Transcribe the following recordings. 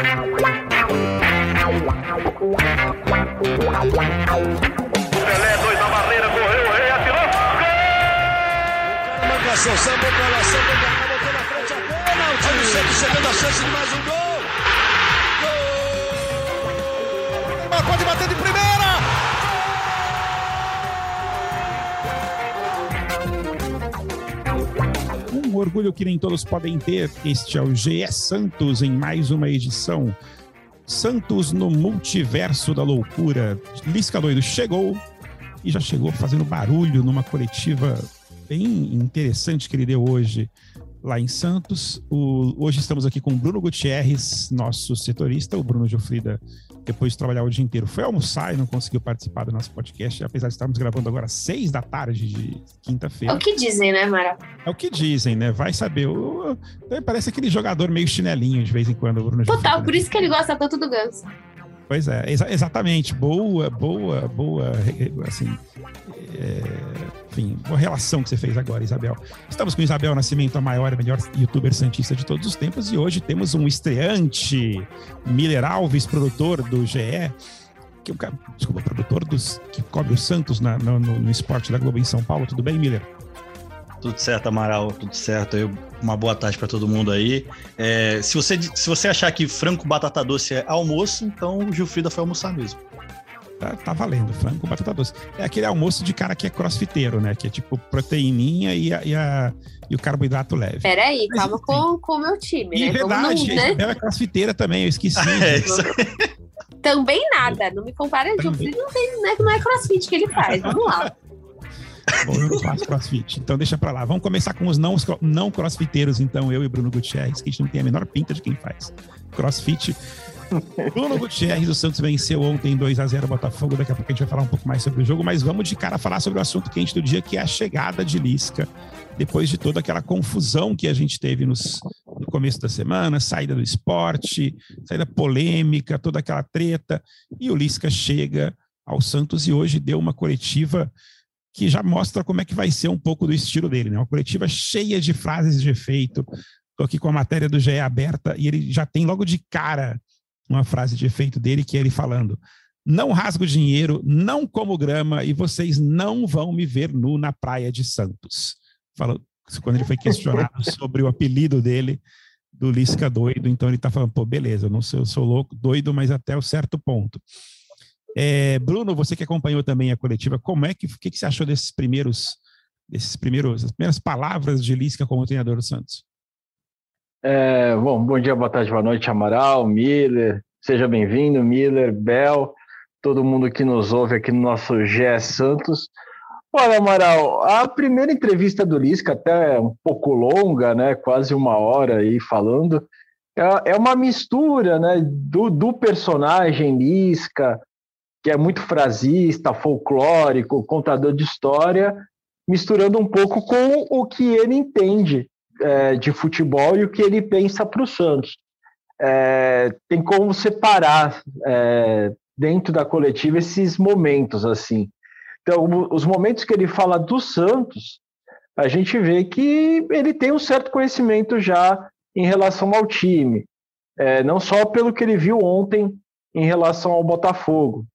Pelé, dois na barreira, correu, o rei atirou. Gol! Marcação, sambou pra cá, botou na frente a bola. O time sempre chegando a chance de mais um gol. Gol! Pode bater de primeira. Orgulho que nem todos podem ter. Este é o GE Santos em mais uma edição. Santos no multiverso da loucura. Lisca doido chegou e já chegou fazendo barulho numa coletiva bem interessante que ele deu hoje lá em Santos. O- hoje estamos aqui com o Bruno Gutierrez, nosso setorista. O Bruno Gilfrida, depois de trabalhar o dia inteiro, foi almoçar e não conseguiu participar do nosso podcast, apesar de estarmos gravando agora às seis da tarde de É quinta-feira. o que dizem, né, Mara? É o que dizem, né? Vai saber. O- parece aquele jogador meio chinelinho de vez em quando, Bruno Total, por né? isso que ele gosta tanto do Ganso. Pois é, exa- exatamente. Boa, boa, boa, assim, é, enfim, boa relação que você fez agora, Isabel. Estamos com Isabel Nascimento, a maior e melhor youtuber santista de todos os tempos, e hoje temos um estreante, Miller Alves, produtor do GE, que, é desculpa, produtor dos, que cobre o Santos na- no- no esporte da Globo em São Paulo. Tudo bem, Miller? Tudo certo, Amaral, tudo certo. Eu- uma boa tarde para todo mundo aí. É, se, você, se você achar que frango batata doce é almoço, então o Gilfrida foi almoçar mesmo. Tá, tá valendo, frango com batata doce. É aquele almoço de cara que é crossfiteiro, né? Que é tipo proteininha e, a- e, a- e o carboidrato leve. Peraí, Mas, calma com, com o meu time, E né? Vamos verdade, a né? É crossfiteira também, eu esqueci. É isso. Também nada, não me compara Também. filho, não tem, né, não é crossfit que ele faz. Vamos lá. Bom, eu não faço crossfit, então deixa pra lá. Vamos começar com os não, não crossfiteiros, então, eu e Bruno Gutierrez, que a gente não tem a menor pinta de quem faz. Crossfit. Bruno Gutierrez, o Santos venceu ontem 2 a 0 o Botafogo. Daqui a pouco a gente vai falar um pouco mais sobre o jogo, mas vamos de cara falar sobre o assunto quente do dia, que é a chegada de Lisca. Depois de toda aquela confusão que a gente teve nos, no começo da semana, saída do esporte, saída polêmica, toda aquela treta. E o Lisca chega ao Santos e hoje deu uma coletiva que já mostra como é que vai ser um pouco do estilo dele, né? Uma coletiva cheia de frases de efeito. Estou aqui com a matéria do GE aberta e ele já tem logo de cara uma frase de efeito dele que é ele falando: "Não rasgo dinheiro, não como grama e vocês não vão me ver nu na praia de Santos". Falou quando ele foi questionado sobre o apelido dele do Lisca doido, então ele está falando: "Pô, beleza, eu não sou, eu sou louco, doido, mas até o certo ponto". É, Bruno, você que acompanhou também a coletiva, como é que, o que, que você achou desses primeiros, desses primeiros, as primeiras palavras de Lisca como treinador do Santos? É, bom, bom dia, boa tarde, boa noite, Amaral, Miller. Seja bem-vindo, Miller, Bel, todo mundo que nos ouve aqui no nosso GE Santos. Olha, Amaral, a primeira entrevista do Lisca, até um pouco longa, né, quase uma hora aí falando, é, é uma mistura né, do, do personagem Lisca, que é muito frasista, folclórico, contador de história, misturando um pouco com o que ele entende é, de futebol e o que ele pensa para o Santos. É, tem como separar é, dentro da coletiva esses momentos assim. Então, os momentos que ele fala do Santos, a gente vê que ele tem um certo conhecimento já em relação ao time, não só pelo que ele viu ontem em relação ao Botafogo.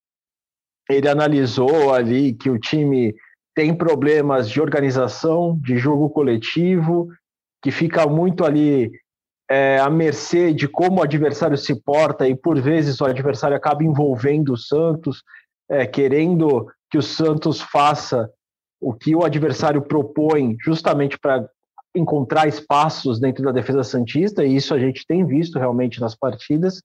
Ele analisou ali que o time tem problemas de organização, de jogo coletivo, que fica muito ali é, à mercê de como o adversário se porta e por vezes o adversário acaba envolvendo o Santos, é, querendo que o Santos faça o que o adversário propõe, justamente para encontrar espaços dentro da defesa santista, e isso a gente tem visto realmente nas partidas.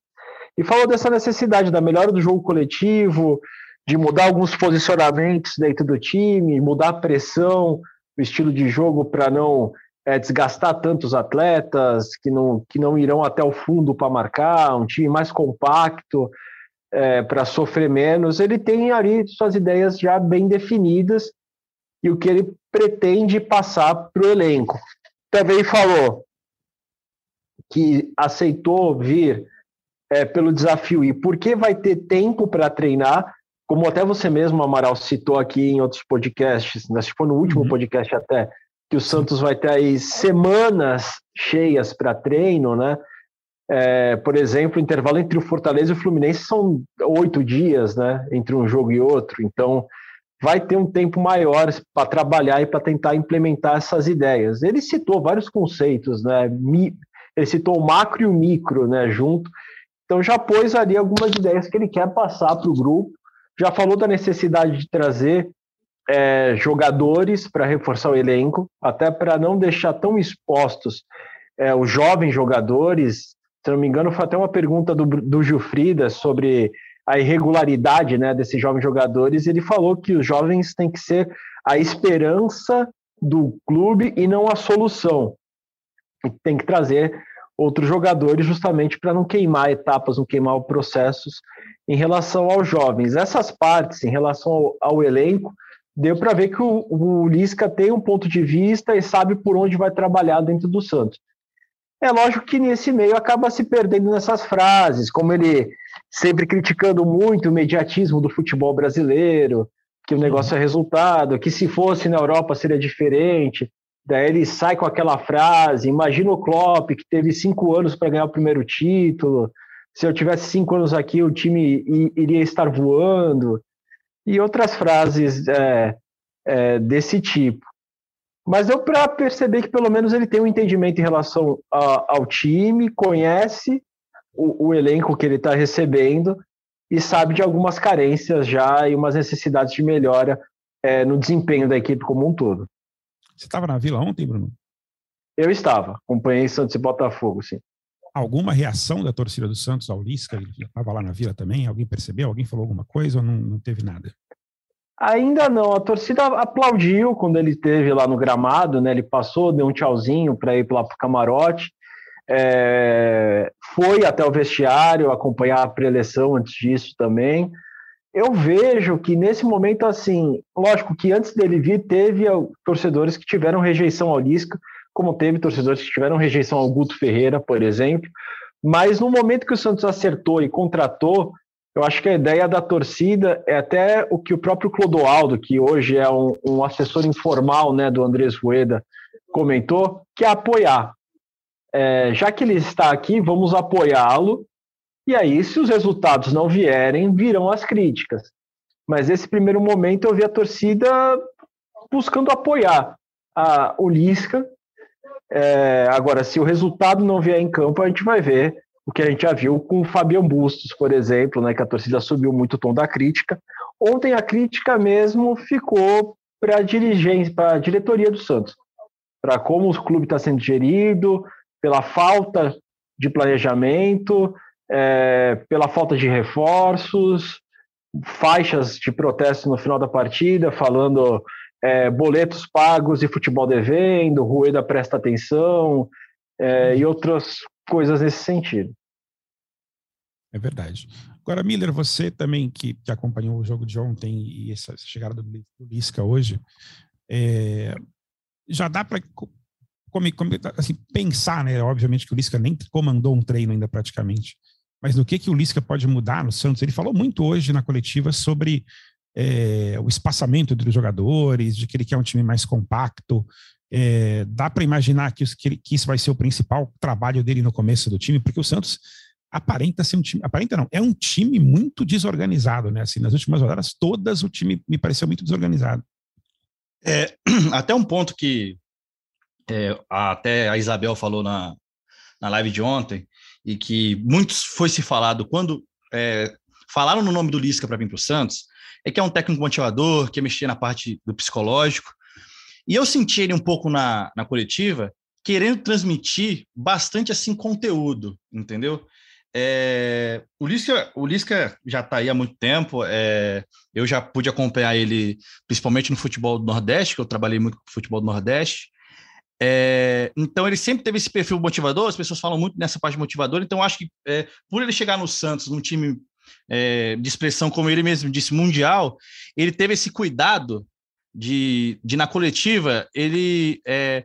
E falou dessa necessidade da melhora do jogo coletivo, de mudar alguns posicionamentos dentro do time, mudar a pressão, o estilo de jogo para não é, desgastar tantos atletas que não, que não irão até o fundo para marcar, um time mais compacto é, para sofrer menos. Ele tem ali suas ideias já bem definidas e o que ele pretende passar para o elenco. Também falou que aceitou vir é, pelo desafio e porque vai ter tempo para treinar, como até você mesmo, Amaral, citou aqui em outros podcasts, né, se for no último uhum. podcast até, que o Santos vai ter aí semanas cheias para treino, né? É, por exemplo, o intervalo entre o Fortaleza e o Fluminense são oito dias, né? Entre um jogo e outro. Então, vai ter um tempo maior para trabalhar e para tentar implementar essas ideias. Ele citou vários conceitos, né? Ele citou o macro e o micro, né? Junto. Então, já pôs ali algumas ideias que ele quer passar para o grupo. Já falou da necessidade de trazer é, jogadores para reforçar o elenco, até para não deixar tão expostos é, os jovens jogadores. Se não me engano, foi até uma pergunta do, do Gilfrida sobre a irregularidade né, desses jovens jogadores. Ele falou que os jovens têm que ser a esperança do clube e não a solução. Tem que trazer outros jogadores justamente para não queimar etapas, não queimar processos em relação aos jovens. Essas partes, em relação ao, ao elenco, deu para ver que o, o Lisca tem um ponto de vista e sabe por onde vai trabalhar dentro do Santos. É lógico que nesse meio acaba se perdendo nessas frases, como ele sempre criticando muito o mediatismo do futebol brasileiro, que o negócio é resultado, que se fosse na Europa seria diferente. Daí ele sai com aquela frase: imagina o Klopp, que teve cinco anos para ganhar o primeiro título. Se eu tivesse cinco anos aqui, o time iria estar voando e outras frases é, é, desse tipo. Mas deu para perceber que pelo menos ele tem um entendimento em relação a, ao time, conhece o, o elenco que ele está recebendo e sabe de algumas carências já e umas necessidades de melhora é, no desempenho da equipe como um todo. Você estava na Vila ontem, Bruno? Eu estava, acompanhei Santos e Botafogo, sim alguma reação da torcida do Santos ao Lisca? Ele estava lá na Vila também? Alguém percebeu? Alguém falou alguma coisa ou não, não teve nada? Ainda não. A torcida aplaudiu quando ele esteve lá no gramado, né? Ele passou, deu um tchauzinho para ir lá para o camarote. É, foi até o vestiário acompanhar a preleção antes disso também. Eu vejo que nesse momento, assim, lógico que antes dele vir, teve torcedores que tiveram rejeição ao Lisca, como teve torcedores que tiveram rejeição ao Guto Ferreira, por exemplo. Mas no momento que o Santos acertou e contratou, eu acho que a ideia da torcida é até o que o próprio Clodoaldo, que hoje é um, um assessor informal né, do Andrés Rueda, comentou, que é apoiar. É, já que ele está aqui, vamos apoiá-lo. E aí, se os resultados não vierem, virão as críticas. Mas nesse primeiro momento eu vi a torcida buscando apoiar a, o Lisca é, agora, se o resultado não vier em campo, a gente vai ver o que a gente já viu com o Fabian Bustos, por exemplo, né, que a torcida subiu muito o tom da crítica. Ontem a crítica mesmo ficou para a dirigência, para a diretoria do Santos, para como o clube está sendo gerido, pela falta de planejamento, é, pela falta de reforços, faixas de protesto no final da partida, falando é, boletos pagos e futebol devendo, Rueda presta atenção é, e outras coisas nesse sentido. É verdade. Agora, Miller, você também que, que acompanhou o jogo de ontem e essa chegada do, do Lisca hoje, é, já dá para assim, pensar, né? Obviamente que o Lisca nem comandou um treino ainda praticamente, mas no que, que o Lisca pode mudar no Santos? Ele falou muito hoje na coletiva sobre é, o espaçamento entre os jogadores, de que ele quer um time mais compacto. É, dá para imaginar que isso, que, isso vai ser o principal trabalho dele no começo do time, porque o Santos aparenta ser um time, aparenta não, é um time muito desorganizado, né? Assim, nas últimas rodadas todas o time me pareceu muito desorganizado. É, até um ponto que é, até a Isabel falou na, na live de ontem e que muitos foi se falado quando é, falaram no nome do Lisca para vir para o Santos, é que é um técnico motivador, que mexer na parte do psicológico. E eu senti ele um pouco na, na coletiva, querendo transmitir bastante assim conteúdo, entendeu? É, o, Lisca, o Lisca já está aí há muito tempo. É, eu já pude acompanhar ele, principalmente no futebol do Nordeste, que eu trabalhei muito com o futebol do Nordeste. É, então ele sempre teve esse perfil motivador, as pessoas falam muito nessa parte motivadora, então acho que é, por ele chegar no Santos, num time é, de expressão, como ele mesmo disse, mundial, ele teve esse cuidado de, de na coletiva, ele é,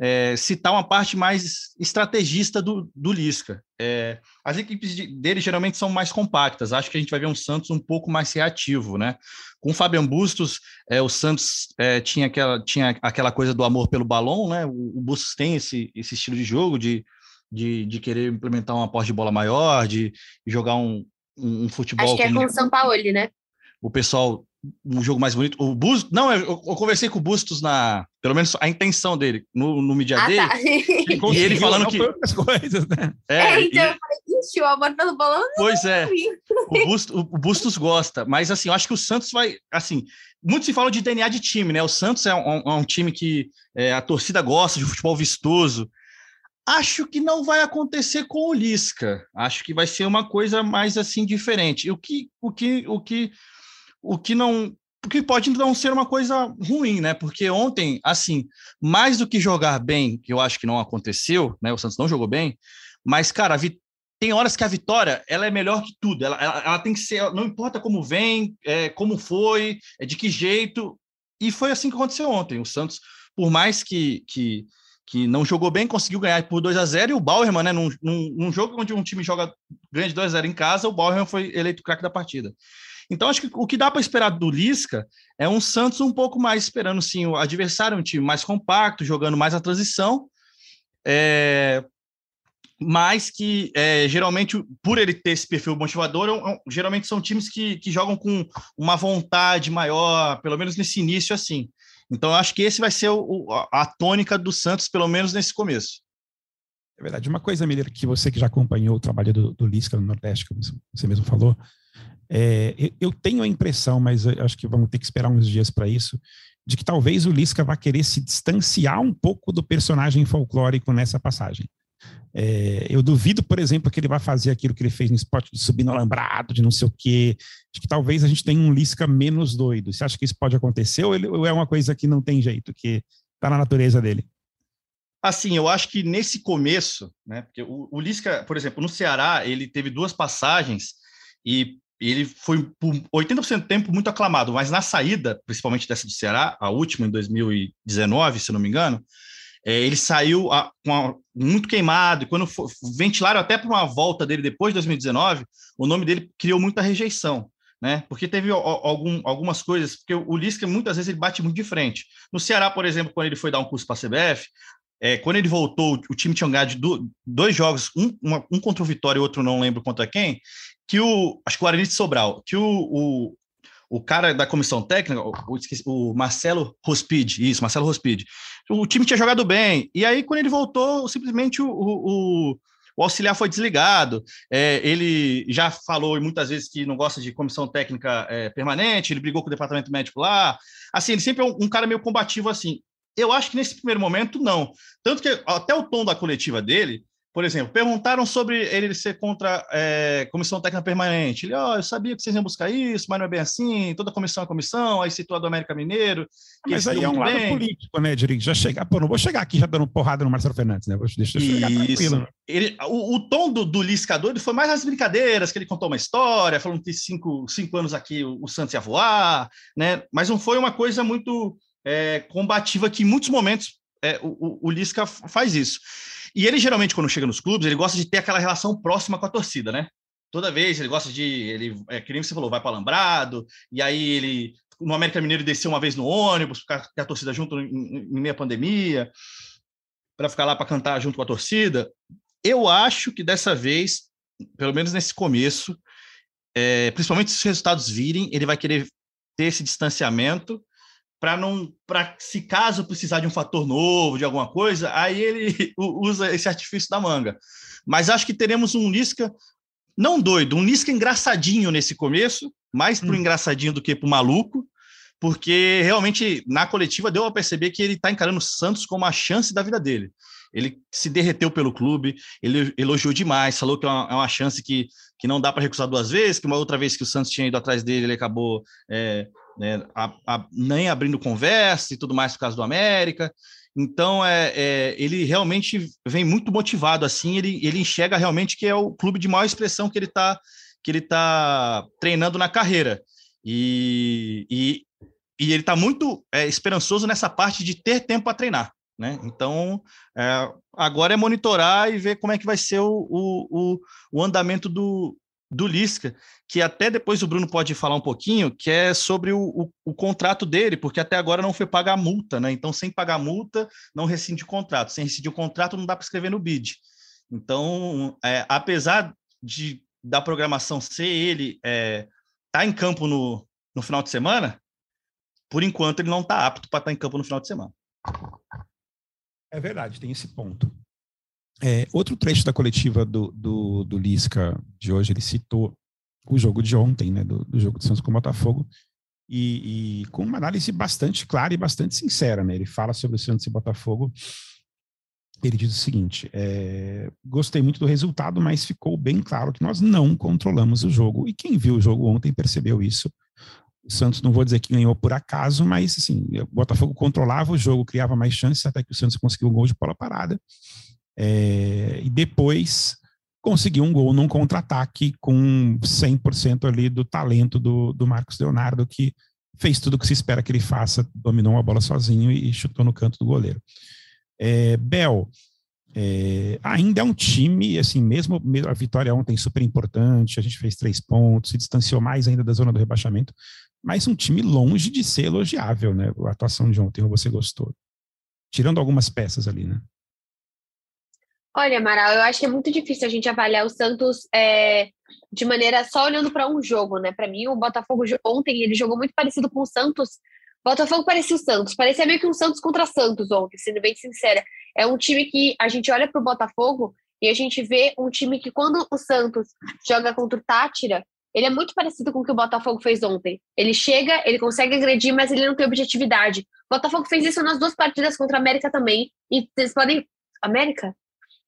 é, citar uma parte mais estrategista do, do Lisca. É, as equipes de, dele geralmente são mais compactas. Acho que a gente vai ver um Santos um pouco mais reativo, né? Com o Fabian Bustos, é, o Santos é, tinha, aquela, tinha aquela coisa do amor pelo balão, né? O, o Bustos tem esse, esse estilo de jogo de de, de querer implementar uma posse de bola maior, de jogar um, um, um futebol. Acho que é com o São Paulo, né? o pessoal um jogo mais bonito. O Bustos, não, eu, eu conversei com o Bustos na, pelo menos a intenção dele no, no mídia Ah, dele. tá. E ele falando que outras coisas, né? é, É, e- então eu falei, ixi, o amor pelo bolão não pois é. o, Bustos, o Bustos gosta, mas assim, eu acho que o Santos vai, assim, muito se fala de DNA de time, né? O Santos é um, é um time que é, a torcida gosta de futebol vistoso. Acho que não vai acontecer com o Lisca. Acho que vai ser uma coisa mais assim diferente. E O que, o que, o que, o que não, o que pode não ser uma coisa ruim, né? Porque ontem, assim, mais do que jogar bem, que eu acho que não aconteceu, né? O Santos não jogou bem, mas cara, tem horas que a vitória ela é melhor que tudo. Ela, ela, ela tem que ser, não importa como vem, é, como foi, é, de que jeito. E foi assim que aconteceu ontem. O Santos, por mais que, que, que não jogou bem, conseguiu ganhar por 2 a 0 E o Bauerman, né, num, num, num jogo onde um time joga ganha de 2 a 0 em casa, o Bauerman foi eleito craque da partida. Então, acho que o que dá para esperar do Lisca é um Santos um pouco mais esperando sim o adversário, um time mais compacto, jogando mais a transição. É, mas que é, geralmente, por ele ter esse perfil motivador, é um- é geralmente são times que, que jogam com uma vontade maior, pelo menos nesse início assim. Então, eu acho que esse vai ser o- a tônica do Santos, pelo menos nesse começo. É verdade. Uma coisa, Miller, que você que já acompanhou o trabalho do, do Lisca no Nordeste, como você mesmo falou, é, eu, tenho a impressão, mas acho que vamos ter que esperar uns dias para isso, de que talvez o Lisca vá querer se distanciar um pouco do personagem folclórico nessa passagem. É, eu duvido, por exemplo, que ele vai fazer aquilo que ele fez no esporte de subir no alambrado, de não sei o quê. Acho que talvez a gente tenha um Lisca menos doido. Você acha que isso pode acontecer ou, ele, ou é uma coisa que não tem jeito, que está na natureza dele? Assim, eu acho que nesse começo, né? Porque o, o Lisca, por exemplo, no Ceará, ele teve duas passagens e ele foi por 80% do tempo muito aclamado, mas na saída, principalmente dessa do Ceará, a última em 2019, se não me engano, é, ele saiu a- com a- muito queimado, e quando for, ventilaram até para uma volta dele depois de 2019, o nome dele criou muita rejeição. Né? Porque teve al- algum, algumas coisas, porque o Lisca muitas vezes ele bate muito de frente. No Ceará, por exemplo, quando ele foi dar um curso para a CBF, é, quando ele voltou, o time tinha ganhado dois jogos, um, uma- um contra o Vitória e outro não lembro contra quem, que o, acho que o Guarani Sobral, que o, o, o cara da comissão técnica, o, o, Marcelo Rospide, isso, Marcelo Rospide, o time tinha jogado bem, e aí quando ele voltou, simplesmente o, o, o- o auxiliar foi desligado, é, ele já falou muitas vezes que não gosta de comissão técnica é, permanente, ele brigou com o departamento médico lá, assim, ele sempre é um, um cara meio combativo assim, eu acho que nesse primeiro momento, não. Tanto que até o tom da coletiva dele, por exemplo, perguntaram sobre ele ser contra é, comissão técnica permanente. Ele, ó, eu sabia que vocês iam buscar isso, mas não é bem assim, toda comissão é comissão, aí citou a do América Mineiro. que Mas aí é um lado bem. político, né, Diri? Já chegar, pô, não vou chegar aqui já dando porrada no Marcelo Fernandes, né? Vou, deixa eu chegar Isso. tranquilo. né? Ele, o, o tom do, do Lisca doido foi mais nas brincadeiras, que ele contou uma história, falando que cinco, cinco anos aqui o, o Santos ia voar, né? Mas não foi uma coisa muito é, combativa que em muitos momentos é, o, o, o Lisca faz isso. E ele geralmente, quando chega nos clubes, ele gosta de ter aquela relação próxima com a torcida, né? Toda vez ele gosta de. Ele, é, que nem você falou, vai para Alambrado, e aí ele. No América Mineiro desceu uma vez no ônibus, ficar a torcida junto em, em, em meia pandemia, para ficar lá para cantar junto com a torcida. Eu acho que dessa vez, pelo menos nesse começo, é, principalmente se os resultados virem, ele vai querer ter esse distanciamento para não, para se caso precisar de um fator novo, de alguma coisa, aí ele usa esse artifício da manga. Mas acho que teremos um Lisca não doido, um Lisca engraçadinho nesse começo, mais para o Hum. engraçadinho do que para o maluco, porque realmente na coletiva deu a perceber que ele está encarando o Santos como a chance da vida dele. Ele se derreteu pelo clube, ele elogiou demais, falou que é uma, é uma chance que, que não dá para recusar duas vezes, que uma outra vez que o Santos tinha ido atrás dele, ele acabou é, né, a- a- nem abrindo conversa e tudo mais por causa do América. Então, é, é, ele realmente vem muito motivado assim, ele, ele enxerga realmente que é o clube de maior expressão que ele está que ele tá treinando na carreira. E, e, e ele está muito é, esperançoso nessa parte de ter tempo para treinar. Né? Então, é, agora é monitorar e ver como é que vai ser o, o, o, o andamento do, do Lisca, que até depois o Bruno pode falar um pouquinho, que é sobre o, o, o contrato dele, porque até agora não foi pagar a multa, né? Então, sem pagar a multa, não rescinde o contrato. Sem rescindir o contrato, não dá para escrever no bid. Então, é, apesar de da programação ser ele é, tá em campo no, no final de semana, por enquanto ele não está apto para estar tá em campo no final de semana. É verdade, tem esse ponto. É, outro trecho da coletiva do, do, do Lisca de hoje, ele citou o jogo de ontem, né, do, do jogo do Santos com o Botafogo, e, e, com uma análise bastante clara e bastante sincera. Né? Ele fala sobre o Santos e Botafogo. Ele diz o seguinte: é, gostei muito do resultado, mas ficou bem claro que nós não controlamos o jogo. E quem viu o jogo ontem percebeu isso. O Santos, não vou dizer que ganhou por acaso, mas assim, o Botafogo controlava o jogo, criava mais chances, até que o Santos conseguiu um gol de bola parada. É, e depois conseguiu um gol num contra-ataque com 100% ali do talento do, do Marcos Leonardo, que fez tudo o que se espera que ele faça, dominou a bola sozinho e chutou no canto do goleiro. É, Bel, é, ainda é um time, assim, mesmo a vitória ontem super importante, a gente fez três pontos, se distanciou mais ainda da zona do rebaixamento, mas um time longe de ser elogiável, né? A atuação de ontem, você gostou. Tirando algumas peças ali, né? Olha, Amaral, eu acho que é muito difícil a gente avaliar o Santos é, de maneira só olhando para um jogo, né? Para mim, o Botafogo ontem ele jogou muito parecido com o Santos. Botafogo parecia o Santos, parecia meio que um Santos contra Santos ontem, sendo bem sincera. É um time que a gente olha para o Botafogo e a gente vê um time que, quando o Santos joga contra o Tátira, ele é muito parecido com o que o Botafogo fez ontem. Ele chega, ele consegue agredir, mas ele não tem objetividade. O Botafogo fez isso nas duas partidas contra a América também. E vocês podem. América?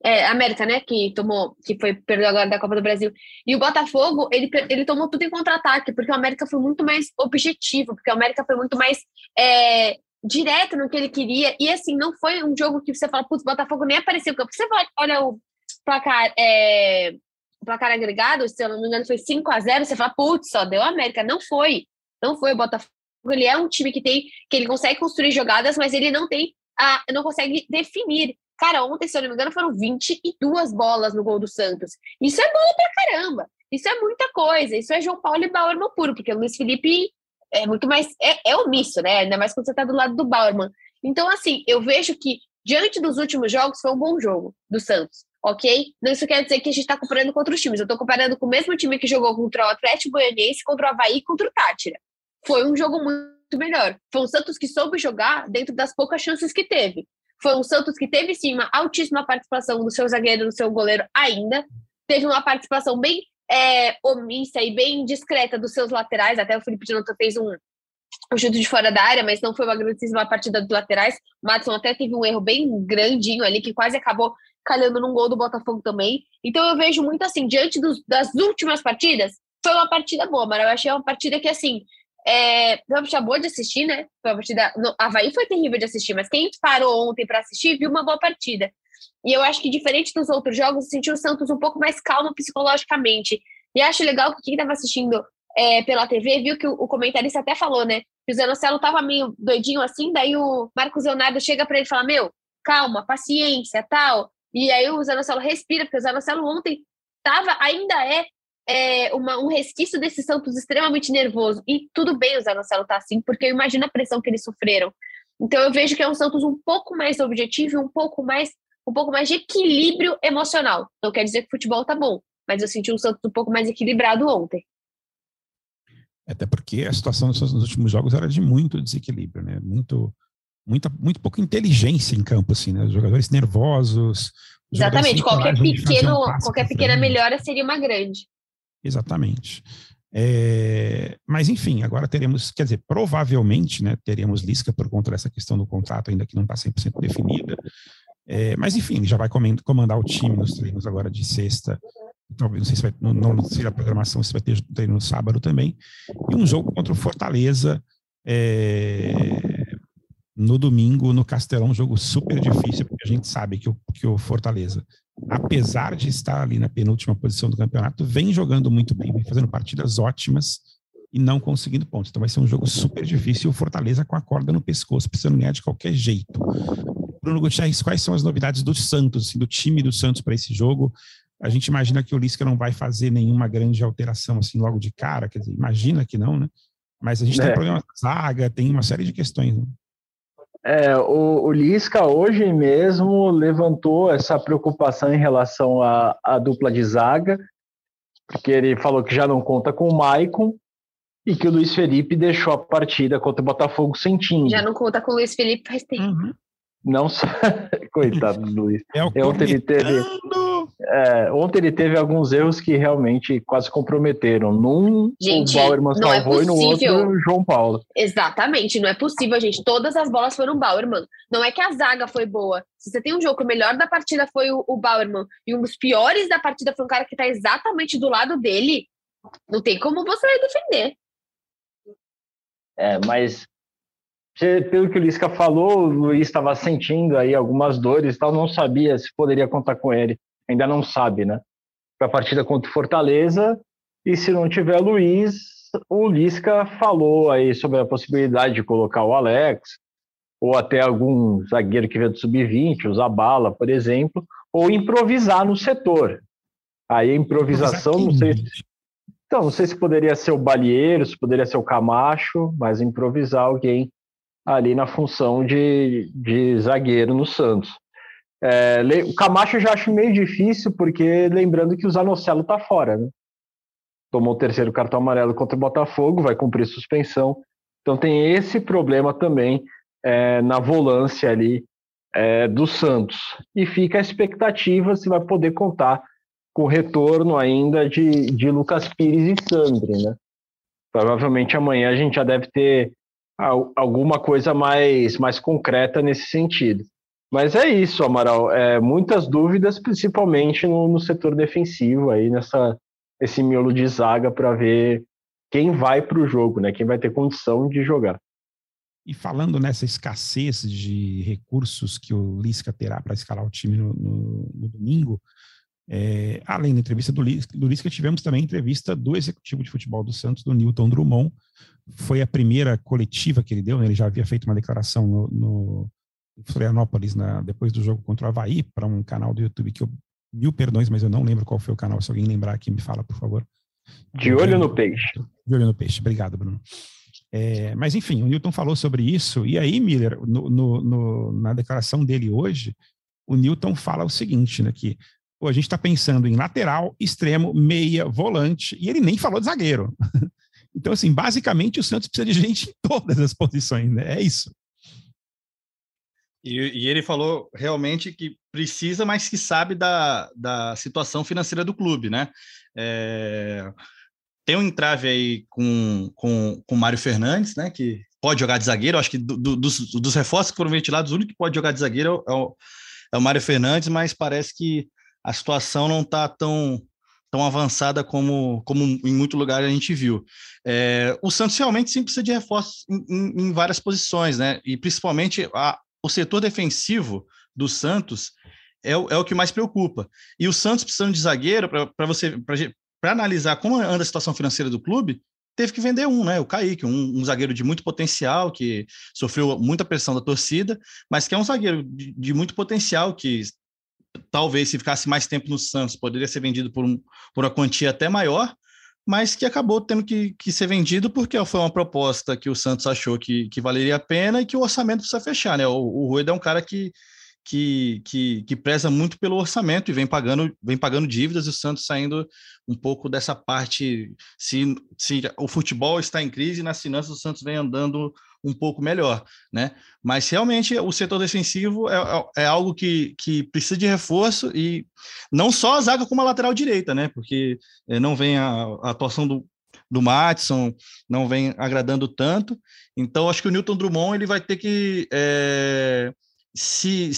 É, América, né? Que tomou, que foi perdeu agora da Copa do Brasil. E o Botafogo, ele, ele tomou tudo em contra-ataque, porque o América foi muito mais objetivo, porque o América foi muito mais é, direto no que ele queria. E assim, não foi um jogo que você fala, putz, Botafogo nem apareceu campo. Você olha o placar, é, o placar agregado, se eu não me engano, foi 5 a 0 você fala, putz, só deu América. Não foi. Não foi o Botafogo. Ele é um time que tem, que ele consegue construir jogadas, mas ele não tem, a, não consegue definir. Cara, ontem, se eu não me engano, foram 22 bolas no gol do Santos. Isso é bola pra caramba. Isso é muita coisa. Isso é João Paulo e Bauerman puro, porque o Luiz Felipe é muito mais. É, é omisso, né? Ainda mais quando você tá do lado do Bauerman. Então, assim, eu vejo que, diante dos últimos jogos, foi um bom jogo do Santos, ok? Não isso quer dizer que a gente tá comparando contra os times. Eu tô comparando com o mesmo time que jogou contra o Atlético Goianiense, contra o Havaí contra o Tátira. Foi um jogo muito melhor. Foi um Santos que soube jogar dentro das poucas chances que teve. Foi um Santos que teve sim uma altíssima participação do seu zagueiro, do seu goleiro ainda. Teve uma participação bem é, omissa e bem discreta dos seus laterais. Até o Felipe Jonathan fez um, um chute de fora da área, mas não foi uma grandíssima partida dos laterais. O Madison até teve um erro bem grandinho ali, que quase acabou calhando num gol do Botafogo também. Então eu vejo muito assim, diante dos, das últimas partidas, foi uma partida boa, mas eu achei uma partida que, assim, é, partida boa de assistir, né? Foi uma partida. No, Havaí foi terrível de assistir, mas quem parou ontem para assistir viu uma boa partida. E eu acho que, diferente dos outros jogos, sentiu o Santos um pouco mais calmo psicologicamente. E acho legal que quem estava assistindo é, pela TV viu que o, o, comentarista até falou, né? Que o Zanocelo tava meio doidinho assim, daí o Marcos Leonardo chega para ele e fala: Meu, calma, paciência, tal. E aí o Zanocelo respira, porque o Zanocelo ontem tava, ainda é é, uma, um resquício desse Santos extremamente nervoso. E tudo bem o Zanocelo tá assim, porque eu imagino a pressão que eles sofreram. Então eu vejo que é um Santos um pouco mais objetivo, um pouco mais, um pouco mais de equilíbrio emocional. Não quer dizer que o futebol tá bom, mas eu senti um Santos um pouco mais equilibrado ontem. Até porque a situação dos últimos jogos era de muito desequilíbrio, né? Muito, muita, muito pouca inteligência em campo, assim, né? Os jogadores nervosos. Os Exatamente. Jogadores qualquer pequeno, um qualquer pequena melhora seria uma grande. Exatamente. É, mas, enfim, agora teremos, quer dizer, provavelmente, né, teremos Lisca por conta dessa questão do contrato ainda que não está 100% definida. É, mas, enfim, ele já vai comandar o time nos treinos agora de sexta. Talvez, não sei se vai, não, não sei a programação, se vai ter treino no sábado também. E um jogo contra o Fortaleza é, no domingo no Castelão, um jogo super difícil, porque a gente sabe que o, que o Fortaleza apesar de estar ali na penúltima posição do campeonato, vem jogando muito bem, vem fazendo partidas ótimas e não conseguindo pontos. Então vai ser um jogo super difícil e o Fortaleza com a corda no pescoço, precisando ganhar de qualquer jeito. Bruno Gutierrez, quais são as novidades do Santos, assim, do time do Santos para esse jogo? A gente imagina que o Lisca não vai fazer nenhuma grande alteração assim logo de cara, quer dizer, imagina que não, né? Mas a gente é. tem problema de zaga, tem uma série de questões. Né? É, o, o Lisca hoje mesmo levantou essa preocupação em relação à, à dupla de zaga, porque ele falou que já não conta com o Maicon e que o Luiz Felipe deixou a partida contra o Botafogo sentindo. Já não conta com o Luiz Felipe faz tempo. Uhum. Não só. Coitado do Luiz. É o Ontem ele teve. É, ontem ele teve alguns erros que realmente quase comprometeram. Num, Gente, o Bauerman é salvou e no outro, o João Paulo. Exatamente, não é possível, gente. Todas as bolas foram Bauerman. Não é que a zaga foi boa. Se você tem um jogo que o melhor da partida foi o, o Bauerman e um dos piores da partida foi um cara que tá exatamente do lado dele, não tem como você defender. É, mas pelo que o Lisca falou, o Luiz estava sentindo aí algumas dores e tal, não sabia se poderia contar com ele. Ainda não sabe, né? Para a partida contra o Fortaleza. E se não tiver Luiz, o Lisca falou aí sobre a possibilidade de colocar o Alex, ou até algum zagueiro que veio do sub-20, usar bala, por exemplo, ou improvisar no setor. Aí a improvisação, não sei se então, não sei se poderia ser o Balieiro, se poderia ser o Camacho, mas improvisar alguém ali na função de, de zagueiro no Santos. É, o Camacho eu já acho meio difícil, porque lembrando que o Zanocelo tá fora, né? Tomou o terceiro cartão amarelo contra o Botafogo, vai cumprir suspensão. Então tem esse problema também é, na volância ali é, do Santos. E fica a expectativa se vai poder contar com o retorno ainda de, de Lucas Pires e Sandri, né? Provavelmente amanhã a gente já deve ter al- alguma coisa mais, mais concreta nesse sentido. Mas é isso, Amaral. É, muitas dúvidas, principalmente no, no setor defensivo, aí nessa esse miolo de zaga para ver quem vai para o jogo, né? Quem vai ter condição de jogar. E falando nessa escassez de recursos que o Lisca terá para escalar o time no, no- no domingo, é, além da entrevista do Lisca, do Lisca, tivemos também a entrevista do executivo de futebol do Santos, do Newton Drummond. Foi a primeira coletiva que ele deu, né? ele já havia feito uma declaração no, no em Florianópolis na- depois do jogo contra o Havaí, para um canal do YouTube que eu. Mil perdões, mas eu não lembro qual foi o canal. Se alguém lembrar aqui, me fala, por favor. De olho no peixe. De olho no peixe. Obrigado, Bruno. É, mas, enfim, o Newton falou sobre isso. E aí, Miller, no- no- no- na declaração dele hoje, o Newton fala o seguinte, né? Que pô, a gente está pensando em lateral, extremo, meia, volante, e ele nem falou de zagueiro. Então, assim, basicamente o Santos precisa de gente em todas as posições, né? É isso. E, e ele falou realmente que precisa, mas que sabe da, da situação financeira do clube, né? É, tem um entrave aí com, com, com o Mário Fernandes, né? Que pode jogar de zagueiro. Acho que do- do- dos, dos reforços que foram ventilados, o único que pode jogar de zagueiro é o, é o Mário Fernandes, mas parece que a situação não está tão, tão avançada como, como em muito lugar a gente viu. É, o Santos realmente sim precisa de reforços em, em- em várias posições, né? E principalmente a, o setor defensivo do Santos é o, é o que mais preocupa. E o Santos precisando de zagueiro, para você para analisar como anda a situação financeira do clube, teve que vender um, né? O Kaique, um, um zagueiro de muito potencial, que sofreu muita pressão da torcida, mas que é um zagueiro de, de muito potencial, que talvez se ficasse mais tempo no Santos poderia ser vendido por, um, por uma quantia até maior, mas que acabou tendo que, que ser vendido porque foi uma proposta que o Santos achou que, que valeria a pena e que o orçamento precisa fechar, né? O, o Rueda é um cara que, que, que, que preza muito pelo orçamento e vem pagando, vem pagando dívidas e o Santos saindo um pouco dessa parte. Se, se o futebol está em crise, nas finanças o Santos vem andando um pouco melhor, né? Mas realmente o setor defensivo é, é, é algo que, que precisa de reforço e não só a zaga como a lateral direita, né? Porque eh, não vem a, a atuação do, do Matson, não vem agradando tanto. Então, acho que o Newton Drummond ele vai ter que é, se,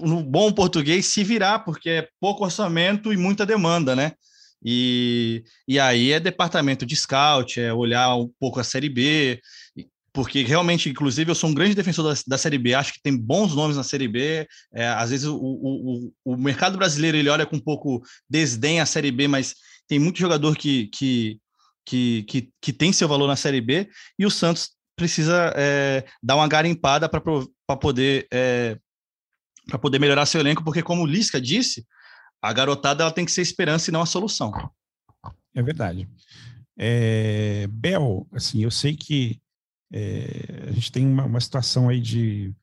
no bom português, se virar, porque é pouco orçamento e muita demanda, né? E, e aí é departamento de scout, é olhar um pouco a Série B, porque realmente, inclusive, eu sou um grande defensor da, da Série B, acho que tem bons nomes na Série B. É, às vezes o, o, o, mercado brasileiro ele olha com um pouco desdém a Série B, mas tem muito jogador que, que, que, que, que tem seu valor na Série B, e o Santos precisa é, dar uma garimpada para poder, é, poder melhorar seu elenco, porque, como o Lisca disse, a garotada ela tem que ser esperança e não a solução. É verdade. É, Bel, assim, eu sei que é, a gente tem uma, uma, situação aí de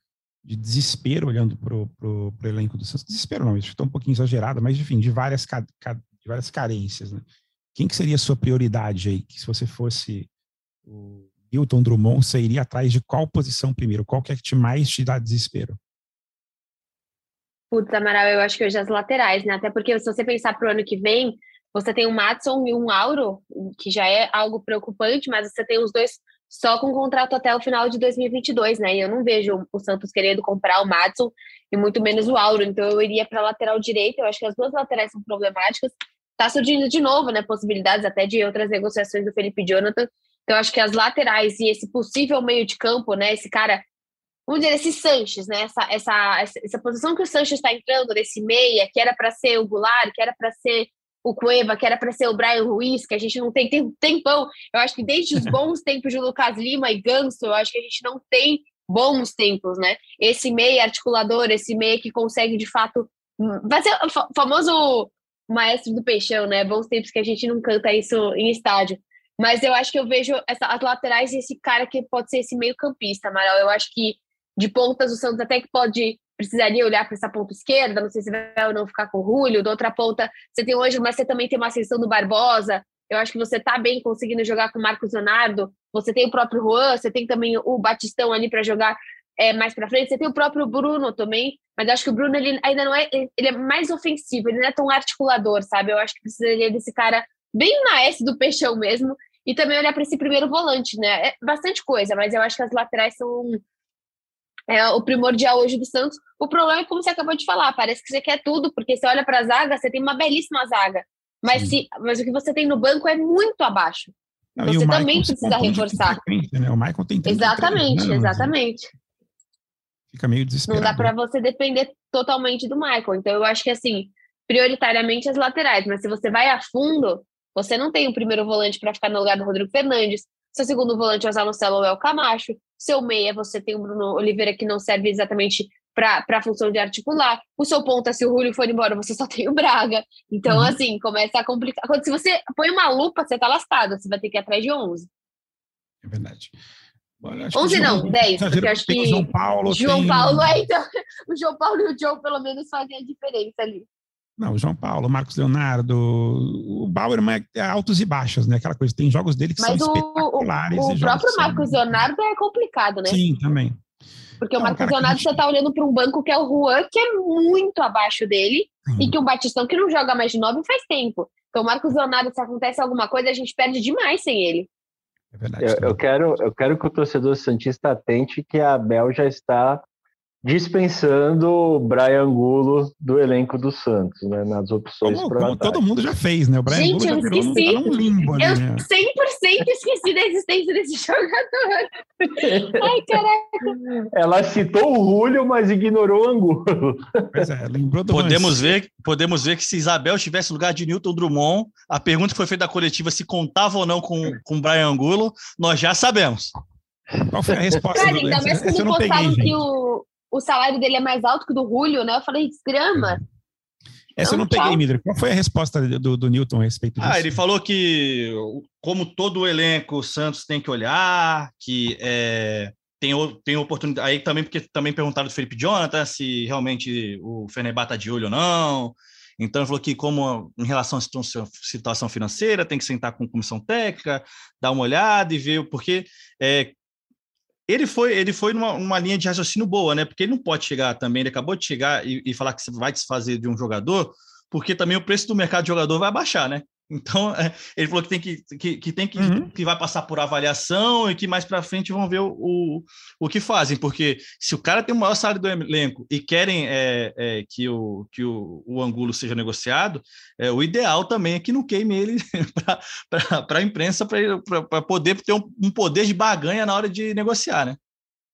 de desespero olhando para o elenco do Santos. Desespero não, isso está um pouquinho exagerado, mas enfim, de várias, de várias carências. Né? Quem que seria a sua prioridade aí? Que se você fosse o Hilton Drummond, você iria atrás de qual posição primeiro? Qual que é que te mais te dá desespero? Putz, Amaral, eu acho que hoje as laterais, né? Até porque se você pensar para o ano que vem, você tem um Matson e um Auro, que já é algo preocupante, mas você tem os dois só com contrato até o final de 2022, né? E eu não vejo o Santos querendo comprar o Matson e muito menos o Auro. Então eu iria para a lateral direita. Eu acho que as duas laterais são problemáticas. Tá surgindo de novo, né? Possibilidades até de outras negociações do Felipe Jonathan. Então eu acho que as laterais e esse possível meio de campo, né? Esse cara, vamos dizer, esse Sanches, né? Essa, essa, essa, essa posição que o Sanches está entrando nesse meia, que era para ser o Goulart, que era para ser o Cueva, que era para ser o Brian Ruiz, que a gente não tem, tem tempão. Eu acho que desde os bons tempos de Lucas Lima e Ganso, eu acho que a gente não tem bons tempos, né? Esse meia articulador, esse meia que consegue de fato vai ser o famoso maestro do peixão, né? Bons tempos que a gente não canta isso em estádio. Mas eu acho que eu vejo essa, as laterais e esse cara que pode ser esse meio campista, Amaral. Eu acho que de pontas o Santos até que pode precisaria olhar para essa ponta esquerda, não sei se vai ou não ficar com o Julio, da outra ponta você tem o mas você também tem uma ascensão do Barbosa, eu acho que você está bem conseguindo jogar com o Marcos Leonardo, você tem o próprio Juan, você tem também o Batistão ali para jogar é, mais para frente, você tem o próprio Bruno também, mas acho que o Bruno ele ainda não é, ele é mais ofensivo, ele não é tão articulador, sabe? Eu acho que precisaria desse cara bem na S do peixão mesmo, e também olhar para esse primeiro volante, né? É bastante coisa, mas eu acho que as laterais são é o primordial hoje do Santos. O problema é como você acabou de falar, parece que você quer tudo, porque você olha para a zaga, você tem uma belíssima zaga, mas, se, mas o que você tem no banco é muito abaixo. Não, você também precisa reforçar. Né? O Michael tem Exatamente, anos, exatamente. Fica meio desesperado. Não dá para você depender totalmente do Michael. Então eu acho que assim, prioritariamente as laterais, mas se você vai a fundo, você não tem o primeiro volante para ficar no lugar do Rodrigo Fernandes, seu segundo volante é o Zanocelo ou é o Camacho. Seu meia, você tem o Bruno Oliveira, que não serve exatamente para a função de articular. O seu ponta, se o Julio for embora, você só tem o Braga. Então, uhum. assim, começa a complicar. Quando se você põe uma lupa, você tá lascado. Você vai ter que ir atrás de 11. É verdade. Olha, 11 não, 10, porque acho que João Paulo João tem... Paulo, é, então, o João Paulo e o Joe pelo menos fazem a diferença ali. Não, o João Paulo, o Marcos Leonardo, o Bauer é altos e baixos, né? Aquela coisa, tem jogos dele que Mas são o, espetaculares. O, o próprio Marcos são... Leonardo é complicado, né? Sim, também. Porque Não, o Marcos Leonardo gente... você tá olhando para um banco que é o Juan, que é muito abaixo dele, Sim. e que o Batistão, que não joga mais de nove faz tempo. Então, o Marcos Leonardo, se acontece alguma coisa, a gente perde demais sem ele. É verdade. Eu, eu quero, eu quero que o torcedor Santista atente que a Bel já está dispensando o Brian Angulo do elenco do Santos, né? Nas opções como, como todo mundo já fez, né? O Brian Gente, Angulo já virou esqueci. um, limbo ali, Eu né? 100% esqueci da existência desse jogador. Ai, caraca. Ela citou o Julio, mas ignorou o Angulo. Pois é, lembrou do podemos ver, podemos ver que se Isabel estivesse no lugar de Newton Drummond, a pergunta que foi feita da coletiva se contava ou não com o Brian Angulo, nós já sabemos. Qual foi a resposta? Cara, ainda mais quando postaram que o, o salário dele é mais alto que o do Julio, né? Eu falei, desgrama. Essa eu não peguei, Midra. Qual foi a resposta do, do Newton a respeito disso? Ah, ele falou que, como todo o elenco, o Santos tem que olhar, que é, tem, tem oportunidade. Aí também, porque também perguntaram do Felipe Jonathan se realmente o Fenerbahçe está de olho ou não. Então, ele falou que, como em relação à situação financeira, tem que sentar com a comissão técnica, dar uma olhada e ver, porque é, ele foi, ele foi numa, linha de raciocínio boa, né? Porque ele não pode chegar também, ele acabou de chegar e, e falar que você vai desfazer de um jogador, porque também o preço do mercado de jogador vai baixar, né? Então, é, ele falou que tem que, que, que tem que, uhum. que vai passar por avaliação e que mais para frente vão ver o, o, o que fazem, porque se o cara tem o maior salário do elenco e querem é, é, que, o, que o, o Angulo seja negociado, é, o ideal também é que não queime ele para a imprensa, para poder ter um, um poder de baganha na hora de negociar, né?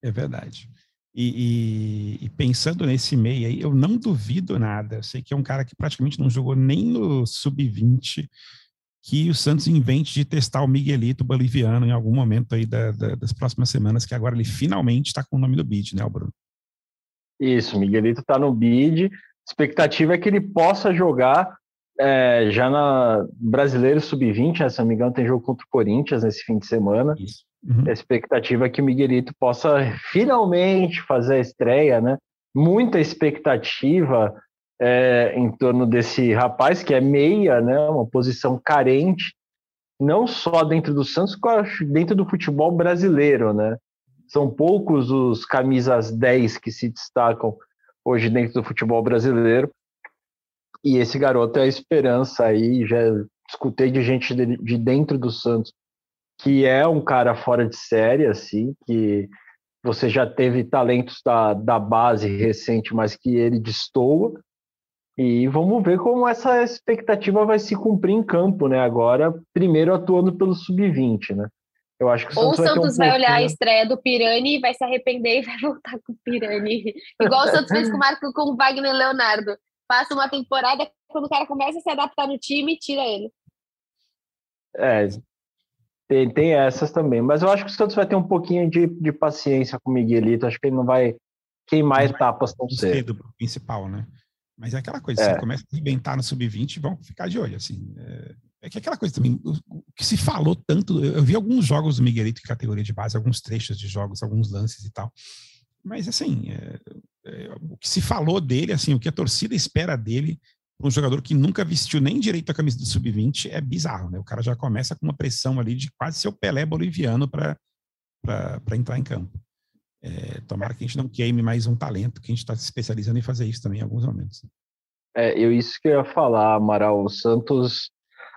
É verdade. E, e, e, pensando nesse meio aí, eu não duvido nada. Eu sei que é um cara que praticamente não jogou nem no sub-20, que o Santos invente de testar o Miguelito boliviano em algum momento aí da, da, das próximas semanas, que agora ele finalmente está com o nome do bid, né, Bruno? Isso, Miguelito está no bid. Expectativa é que ele possa jogar é, já na Brasileiro Sub-20, né, se não me engano, tem jogo contra o Corinthians nesse fim de semana. Isso. Uhum. A expectativa é que o Miguelito possa finalmente fazer a estreia, né? Muita expectativa é, em torno desse rapaz que é meia, né? Uma posição carente, não só dentro do Santos, dentro do futebol brasileiro, né? São poucos os camisas 10 que se destacam hoje dentro do futebol brasileiro. E esse garoto é a esperança aí. Já escutei de gente de, de dentro do Santos que é um cara fora de série, assim, que você já teve talentos da, da base recente, mas que ele destoa. E vamos ver como essa expectativa vai se cumprir em campo, né? Agora, primeiro atuando pelo sub-20, né? Eu acho que o Santos, Ou o Santos vai, um vai olhar a estreia do Pirani, vai se arrepender e vai voltar com o Pirani. Igual o Santos fez com o Marco com o Wagner Leonardo. Passa uma temporada, quando o cara começa a se adaptar no time, tira ele. É, tem, tem essas também. Mas eu acho que o Santos vai ter um pouquinho de, de paciência com o Miguelito. Acho que ele não vai queimar etapas tão cedo. cedo principal, né? Mas é aquela coisa, é. você começa a arrebentar no sub-20, vão ficar de olho, assim. É, é que aquela coisa também, o, o, que se falou tanto, eu vi alguns jogos do Miguelito em categoria de base, alguns trechos de jogos, alguns lances e tal. Mas, assim, é, é, o que se falou dele, assim, o que a torcida espera dele, um jogador que nunca vestiu nem direito a camisa do sub-20, é bizarro, né? O cara já começa com uma pressão ali de quase ser o Pelé boliviano para entrar em campo. É, tomara que a gente não queime mais um talento, que a gente está se especializando em fazer isso também em alguns momentos. É, eu isso que eu ia falar, Amaral. O Santos,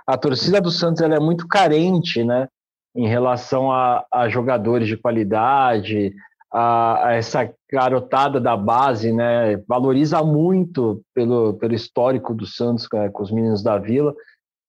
a torcida do Santos ela é muito carente, né? Em relação a, a jogadores de qualidade, a, a, essa garotada da base, né? Valoriza muito pelo, pelo histórico do Santos né, com os meninos da Vila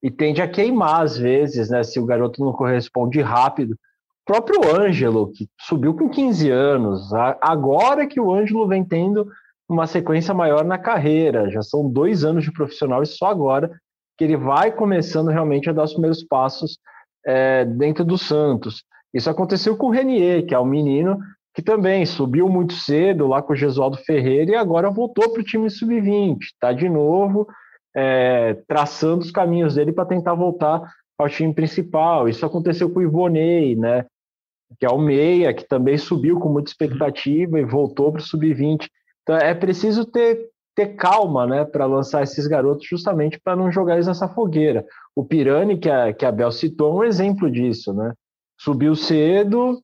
e tende a queimar às vezes, né? Se o garoto não corresponde rápido. O próprio Ângelo, que subiu com 15 anos, agora que o Ângelo vem tendo uma sequência maior na carreira, já são dois anos de profissional e só agora que ele vai começando realmente a dar os primeiros passos é, dentro do Santos. Isso aconteceu com o Renier, que é um menino que também subiu muito cedo lá com o Gesualdo Ferreira e agora voltou para o time sub-20. Está de novo é, traçando os caminhos dele para tentar voltar ao time principal. Isso aconteceu com o Ivonei, né? Que é o Meia, que também subiu com muita expectativa e voltou para o sub-20. Então é preciso ter, ter calma, né, para lançar esses garotos, justamente para não jogar eles nessa fogueira. O Pirani, que a, que a Bel citou, é um exemplo disso, né? Subiu cedo,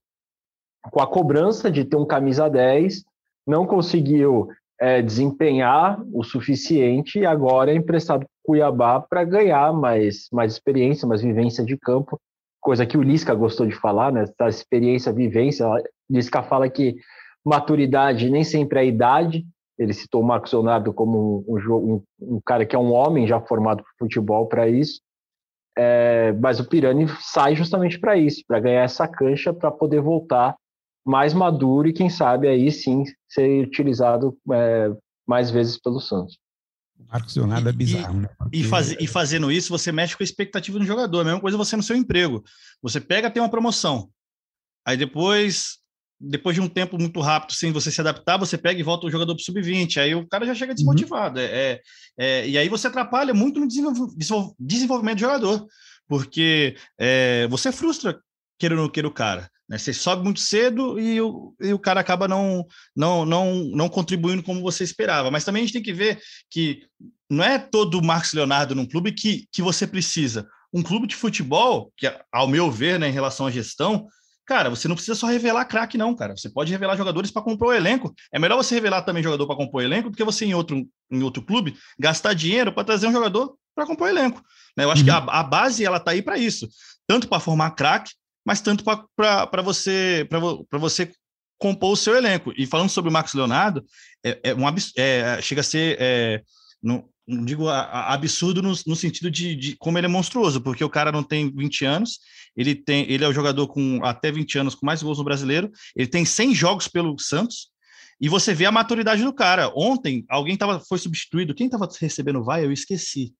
com a cobrança de ter um camisa 10, não conseguiu é, desempenhar o suficiente e agora é emprestado para Cuiabá para ganhar mais, mais experiência, mais vivência de campo, coisa que o Lisca gostou de falar, né? Essa experiência, vivência. Lisca fala que maturidade nem sempre é idade. Ele citou o Marcos Leonardo como um, um, um cara que é um homem já formado para futebol para isso. É, mas o Pirani sai justamente para isso, para ganhar essa cancha, para poder voltar mais maduro e quem sabe aí sim ser utilizado é, mais vezes pelo Santos. Marcos Leonardo é bizarro, e, né? Porque... E, faz, e fazendo isso, você mexe com a expectativa do jogador. A mesma coisa você no seu emprego. Você pega, tem uma promoção. Aí depois, depois de um tempo muito rápido, sem você se adaptar, você pega e volta o jogador para sub-20. Aí o cara já chega uhum. desmotivado. Uhum. É, é, e aí você atrapalha muito no desenvolvimento do jogador. Porque é, você frustra, queira ou não queira o cara. Né? Você sobe muito cedo e o, e o cara acaba não, não, não, não contribuindo como você esperava. Mas também a gente tem que ver que não é todo o Marcos Leonardo num clube que, que você precisa. Um clube de futebol, que ao meu ver, né, em relação à gestão, cara, você não precisa só revelar craque, não, cara. Você pode revelar jogadores para compor o elenco. É melhor você revelar também jogador para compor o elenco do que você, em outro, em outro clube, gastar dinheiro para trazer um jogador para compor o elenco. Né? Eu acho uhum. que a, a, base ela tá aí para isso, tanto para formar craque, mas tanto para você para você compor o seu elenco. E falando sobre o Marcos Leonardo, é, é um é, chega a ser é, não, não, digo a, a absurdo no, no sentido de, de, como ele é monstruoso, porque o cara não tem 20 anos, ele tem ele é o jogador com até 20 anos com mais gols no brasileiro, ele tem 100 jogos pelo Santos. E você vê a maturidade do cara. Ontem, alguém tava, foi substituído. Quem estava recebendo vai? Eu esqueci.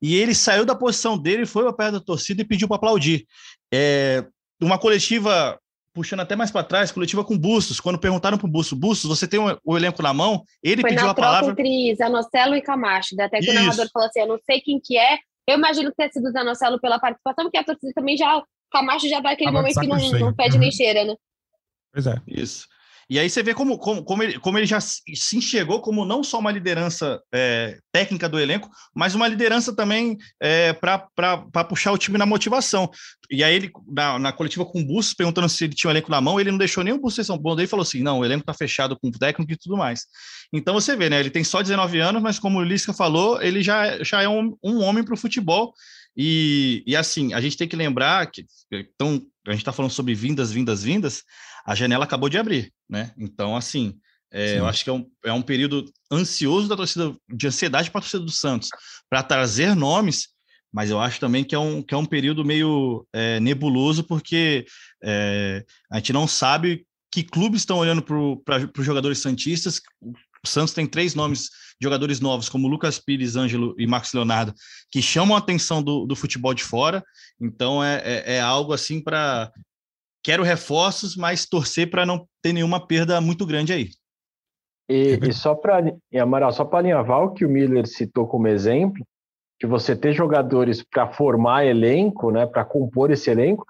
E ele saiu da posição dele, foi para perto da torcida e pediu para aplaudir. É, uma coletiva puxando até mais para trás, coletiva com Bustos, quando perguntaram para o Bustos, Bustos, você tem o, o, elenco na mão? Ele Foi pediu a palavra. entre Zanocelo e Camacho, até que Isso. o narrador falou assim, eu não sei quem que é, eu imagino que tenha sido o Zanocelo pela participação, porque a torcida também já Camacho já tá aquele Tava momento que não, não pede nem cheira, né? Pois é. Isso. E aí você vê como, como, como, ele, como ele já se enxergou como não só uma liderança é, técnica do elenco, mas uma liderança também é, para puxar o time na motivação. E aí ele, na, na coletiva com o Bustos, perguntando se ele tinha o elenco na mão, ele não deixou nem o Bustos ser bom dele, falou assim, não, o elenco tá fechado com o técnico e tudo mais. Então você vê, né, ele tem só 19 anos, mas como o Lisca falou, ele já, já é um, um homem para o futebol, e, e assim, a gente tem que lembrar que, então, a gente está falando sobre vindas, vindas, vindas, a janela acabou de abrir, né? Então, assim, é, eu acho que é um, é um período ansioso da torcida, de ansiedade para a torcida do Santos, para trazer nomes, mas eu acho também que é um, que é um período meio é, nebuloso, porque é, a gente não sabe que clubes estão olhando para os jogadores santistas. O Santos tem três nomes de jogadores novos, como Lucas Pires, Ângelo e Marcos Leonardo, que chamam a atenção do, do futebol de fora. Então é, é, é algo assim para. Quero reforços, mas torcer para não ter nenhuma perda muito grande aí. E, e só para Amaral, só para alinhavar o que o Miller citou como exemplo, de você ter jogadores para formar elenco, né, para compor esse elenco,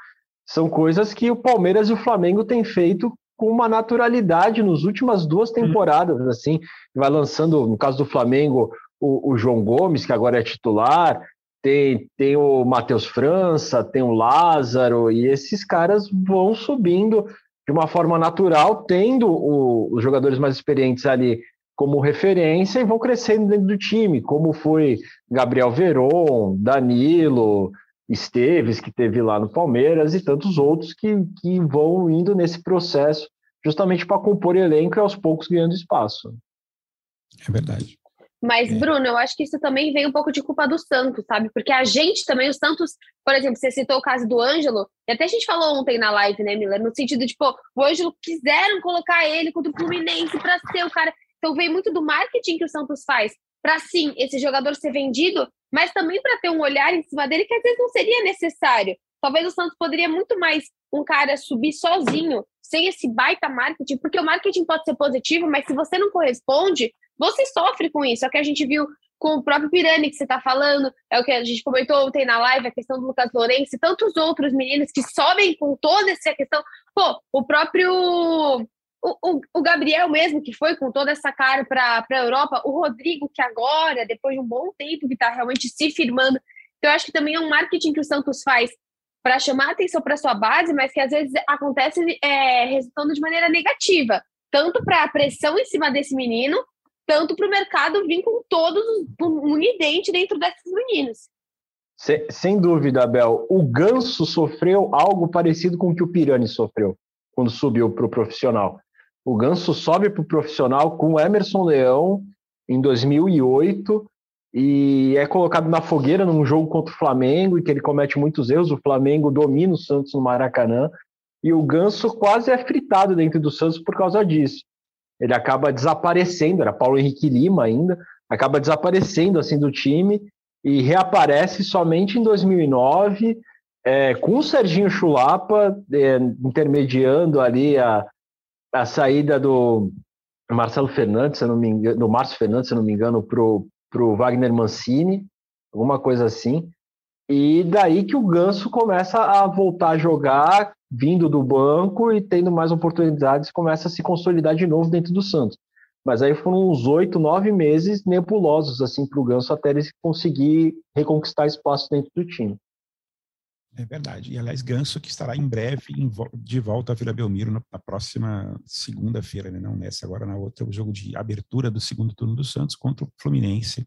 são coisas que o Palmeiras e o Flamengo têm feito com uma naturalidade nas últimas duas temporadas, assim, vai lançando, no caso do Flamengo, o, o João Gomes, que agora é titular, tem, tem o Matheus França, tem o Lázaro, e esses caras vão subindo de uma forma natural, tendo o, os jogadores mais experientes ali como referência e vão crescendo dentro do time, como foi Gabriel Veron, Danilo, Esteves, que teve lá no Palmeiras, e tantos outros que, que vão indo nesse processo, justamente para compor elenco e aos poucos ganhando espaço. É verdade. Mas, É. Bruno, eu acho que isso também vem um pouco de culpa do Santos, sabe? Porque a gente também, o Santos, por exemplo, você citou o caso do Ângelo, e até a gente falou ontem na live, né, Miller? No sentido de, pô, o Ângelo quiseram colocar ele contra o Fluminense para ser o cara. Então vem muito do marketing que o Santos faz para sim esse jogador ser vendido, mas também para ter um olhar em cima dele que às vezes não seria necessário. Talvez o Santos poderia muito mais um cara subir sozinho, sem esse baita marketing, porque o marketing pode ser positivo, mas se você não corresponde, você sofre com isso. É o que a gente viu com o próprio Pirani que você está falando, é o que a gente comentou ontem na live, a questão do Lucas Lourenço e tantos outros meninos que sobem com toda essa questão. Pô, o próprio. O, o, o Gabriel mesmo, que foi com toda essa cara para a Europa, o Rodrigo, que agora, depois de um bom tempo, que está realmente se firmando. Então, eu acho que também é um marketing que o Santos faz para chamar atenção para sua base, mas que às vezes acontece é, resultando de maneira negativa, tanto para a pressão em cima desse menino, tanto para o mercado vir com todos um unidente dentro desses meninos. Se, sem dúvida, Abel, o Ganso sofreu algo parecido com o que o Pirani sofreu quando subiu para o profissional. O Ganso sobe para o profissional com o Emerson Leão em 2008 e é colocado na fogueira num jogo contra o Flamengo e que ele comete muitos erros. O Flamengo domina o Santos no Maracanã e o Ganso quase é fritado dentro do Santos por causa disso. Ele acaba desaparecendo, era Paulo Henrique Lima ainda, acaba desaparecendo assim do time e reaparece somente em 2009 é, com o Serginho Chulapa é, intermediando ali a, a saída do Marcelo Fernandes, se não me engano, do Márcio Fernandes, se não me engano, para o Wagner Mancini, alguma coisa assim. E daí que o Ganso começa a voltar a jogar, vindo do banco e tendo mais oportunidades, começa a se consolidar de novo dentro do Santos. Mas aí foram uns oito, nove meses nebulosos assim para o Ganso até ele conseguir reconquistar espaço dentro do time. É verdade. E, aliás, Ganso que estará em breve de volta à Vila Belmiro na, na próxima segunda-feira, né? não nessa, agora na outra, o jogo de abertura do segundo turno do Santos contra o Fluminense.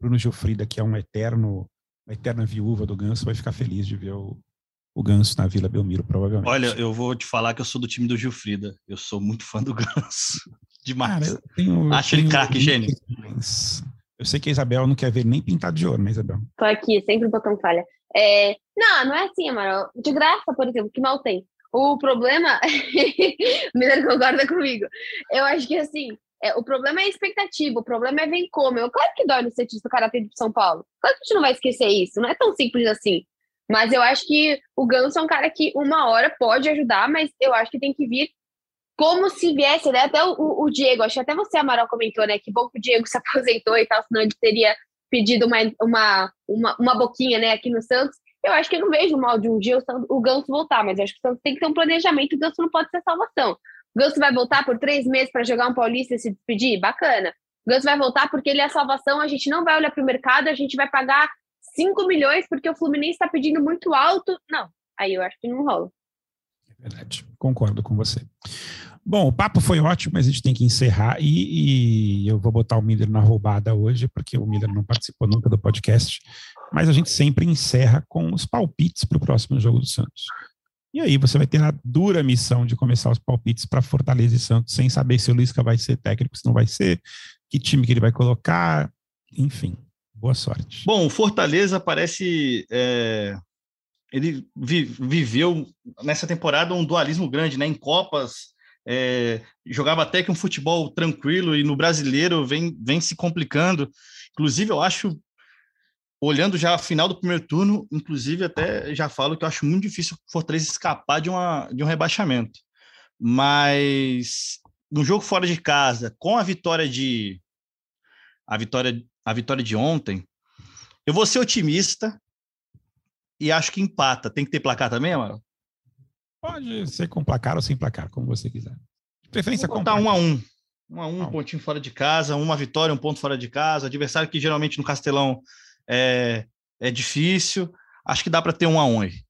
Bruno Gilfrida, que é um eterno, uma eterna viúva do Ganso, vai ficar feliz de ver o, o Ganso na Vila Belmiro, provavelmente. Olha, eu vou te falar que eu sou do time do Gilfrida. Eu sou muito fã do Ganso. Demais. Cara, eu tenho, eu Acho ele craque, gênio. Eu sei que a Isabel não quer ver nem pintado de ouro, né, Isabel? Tô aqui, sempre o botão falha. É, não, não é assim, Amaral. De graça, por exemplo, que mal tem. O problema. o Miller concorda comigo. Eu acho que assim. É, o problema é a expectativa, o problema é vem como. Eu, claro que dói no cientista do Karatê de São Paulo. Claro que a gente não vai esquecer isso, não é tão simples assim. Mas eu acho que o Ganso é um cara que uma hora pode ajudar, mas eu acho que tem que vir como se viesse, né? Até o, o Diego, acho que até você, Amaral, comentou, né? Que bom que o Diego se aposentou e tal, senão ele teria pedido uma, uma, uma, uma boquinha, né, aqui no Santos. Eu acho que eu não vejo mal de um dia o, o Ganso voltar, mas acho que o Santos tem que ter um planejamento, o Ganso não pode ser salvação. Ganso vai voltar por três meses para jogar um Paulista e se despedir? Bacana. Ganso vai voltar porque ele é a salvação, a gente não vai olhar para o mercado, a gente vai pagar 5 milhões porque o Fluminense está pedindo muito alto. Não, aí eu acho que não rola. É verdade, concordo com você. Bom, o papo foi ótimo, mas a gente tem que encerrar e, e, eu vou botar o Miller na roubada hoje, porque o Miller não participou nunca do podcast, mas a gente sempre encerra com os palpites para o próximo jogo do Santos. E aí você vai ter a dura missão de começar os palpites para Fortaleza e Santos, sem saber se o Lisca vai ser técnico, se não vai ser, que time que ele vai colocar, enfim. Boa sorte. Bom, o Fortaleza parece é, ele vi, viveu nessa temporada um dualismo grande, né? Em Copas é, jogava até que um futebol tranquilo e no brasileiro vem, vem se complicando. Inclusive, eu acho, olhando já a final do primeiro turno, inclusive até já falo que eu acho muito difícil o Fortaleza escapar de, uma, de um rebaixamento. Mas no jogo fora de casa, com a vitória de a vitória a vitória de ontem, eu vou ser otimista e acho que empata. Tem que ter placar também, Amaral? Pode ser com placar ou sem placar, como você quiser. Preferência com um a um. Um a um, um pontinho fora de casa, uma vitória, um ponto fora de casa. Adversário que geralmente no Castelão é, é difícil. Acho que dá para ter um a um aí.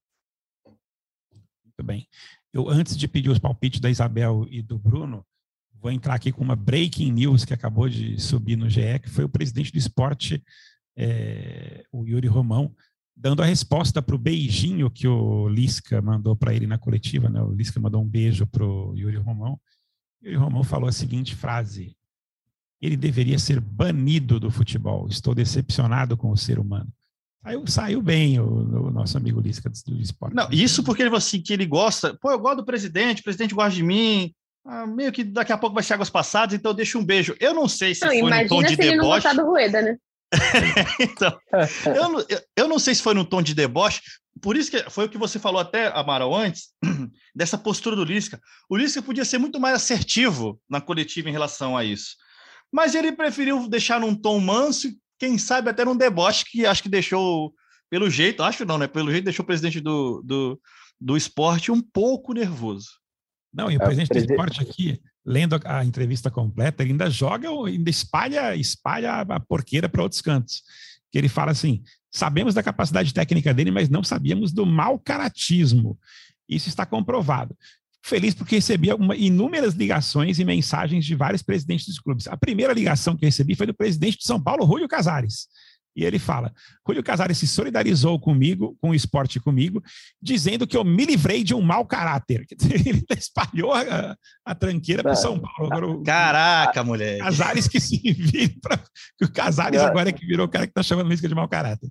Muito bem. Eu, antes de pedir os palpites da Isabel e do Bruno, vou entrar aqui com uma breaking news que acabou de subir no GE, que foi o presidente do esporte, é, o Yuri Romão, dando a resposta para o beijinho que o Lisca mandou para ele na coletiva, né? O Lisca mandou um beijo para o Yuri Romão. Yuri Romão falou a seguinte frase: ele deveria ser banido do futebol. Estou decepcionado com o ser humano. Saiu, saiu bem o, o, nosso amigo Lisca do esporte. Não, isso porque ele falou assim, que ele gosta. Pô, eu gosto do presidente, o presidente gosta de mim. Ah, meio que daqui a pouco vai ser águas passadas, então deixa um beijo. Eu não sei se não, foi no tom de deboche. Não gostar do Rueda, né? então, eu, não, eu não sei se foi no tom de deboche, por isso que foi o que você falou até, Amaral, antes, dessa postura do Lisca. O Lisca podia ser muito mais assertivo na coletiva em relação a isso. Mas ele preferiu deixar num tom manso, quem sabe até num deboche, que acho que deixou, pelo jeito, acho não, né? Pelo jeito, deixou o presidente do, do, do esporte um pouco nervoso. Não, e o é, presidente do esporte aqui, lendo a, entrevista completa, ele ainda joga, ainda espalha, espalha a porqueira para outros cantos. Que ele fala assim: sabemos da capacidade técnica dele, mas não sabíamos do mau caratismo. Isso está comprovado. Feliz porque recebi uma, inúmeras ligações e mensagens de vários presidentes dos clubes. A primeira ligação que recebi foi do presidente de São Paulo, Rúlio Casares. E ele fala: Julio Casares se solidarizou comigo, com o esporte comigo, dizendo que eu me livrei de um mau caráter. Ele espalhou a, a tranqueira para São Paulo. Agora, Caraca, o, mulher. Casares que se vire para. O Casares agora é que virou o cara que está chamando o Lisca de mau caráter.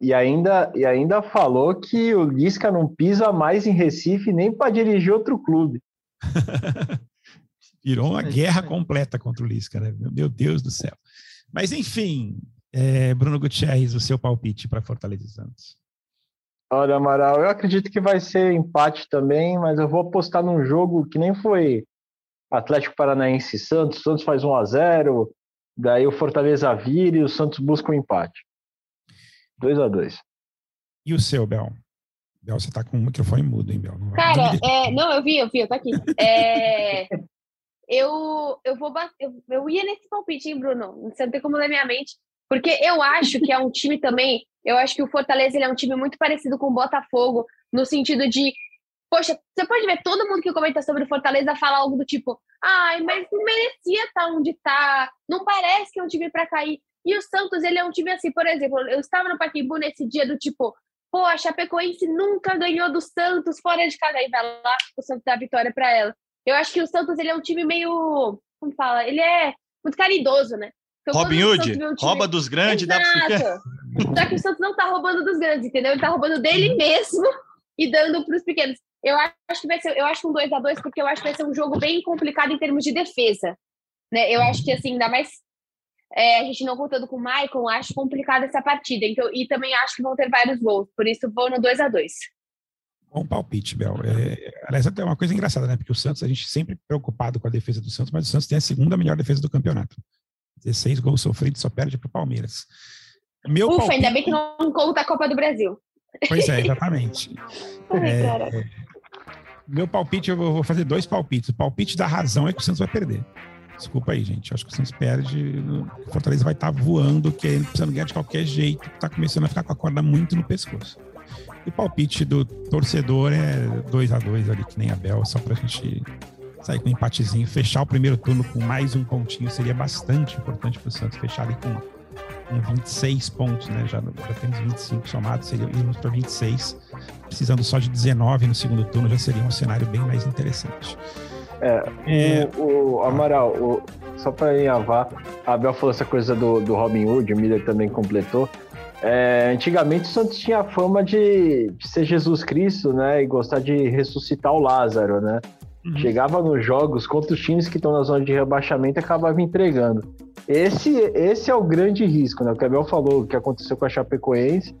E ainda, e ainda falou que o Lisca não pisa mais em Recife nem para dirigir outro clube. virou uma guerra completa contra o Lisca, né? Meu Deus do céu. Mas, enfim, é, Bruno Gutierrez, o seu palpite para Fortaleza e Santos. Olha, Amaral, eu acredito que vai ser empate também, mas eu vou apostar num jogo que nem foi Atlético Paranaense e Santos. Santos faz 1 a 0 daí o Fortaleza vira e o Santos busca um empate. 2 a 2 E o seu, Bel? Bel, você tá com o microfone mudo, hein, Bel? Não Cara, é, não, eu vi, eu vi, eu tô aqui. É, eu, eu vou eu, eu ia nesse palpite, hein, Bruno? Você não tem como ler minha mente. Porque eu acho que é um time também, eu acho que o Fortaleza ele é um time muito parecido com o Botafogo, no sentido de, poxa, você pode ver todo mundo que comenta sobre o Fortaleza fala algo do tipo, ai, mas não merecia estar onde está, não parece que é um time para cair. E o Santos, ele é um time assim, por exemplo, eu estava no Pacaembu nesse dia do tipo, pô, a Chapecoense nunca ganhou do Santos fora de casa, aí vai lá, o Santos dá a vitória para ela. Eu acho que o Santos, ele é um time meio, como fala, ele é muito caridoso, né? Então, Robin Hood, time... rouba dos grandes, Exato. dá pra ficar... Só que o Santos não tá roubando dos grandes, entendeu? Ele tá roubando dele mesmo e dando para os pequenos. Eu acho que vai ser, eu acho um 2 a 2 porque eu acho que vai ser um jogo bem complicado em termos de defesa. Né? Eu acho que assim, ainda mais é, a gente não contando com o Maicon, acho complicada essa partida. Então, e também acho que vão ter vários gols. Por isso, vou no 2 a 2 Bom palpite, Bel. É, aliás, até uma coisa engraçada, né? Porque o Santos, a gente sempre preocupado com a defesa do Santos, mas o Santos tem a segunda melhor defesa do campeonato. 16 gols sofridos, só perde para o Palmeiras. Meu Ufa, palpite... ainda bem que não conta a Copa do Brasil. Pois é, exatamente. Ai, É. Meu palpite, eu vou vou fazer dois palpites. O palpite da razão é que o Santos vai perder. Desculpa aí, gente. Acho que o Santos perde. O Fortaleza vai estar voando, querendo, precisando ganhar de qualquer jeito. Tá começando a ficar com a corda muito no pescoço. E o palpite do torcedor é 2 a 2 ali, que nem a Bel, só pra gente sair com um empatezinho. Fechar o primeiro turno com mais um pontinho seria bastante importante pro Santos. Fechar ali com, com 26 pontos, né? Já, já temos 25 somados, seria irmos para 26 precisando só de 19 no segundo turno, já seria um cenário bem mais interessante. É, É, O, o Amaral, o- só para alinhavar, a Abel falou essa coisa do, do Robin Hood, o Miller também completou. É, antigamente o Santos tinha a fama de, de ser Jesus Cristo, né? E gostar de ressuscitar o Lázaro, né? Uhum. Chegava nos jogos contra os times que estão na zona de rebaixamento e acabava entregando. Esse, esse é o grande risco, né? O que a Abel falou, o que aconteceu com a Chapecoense,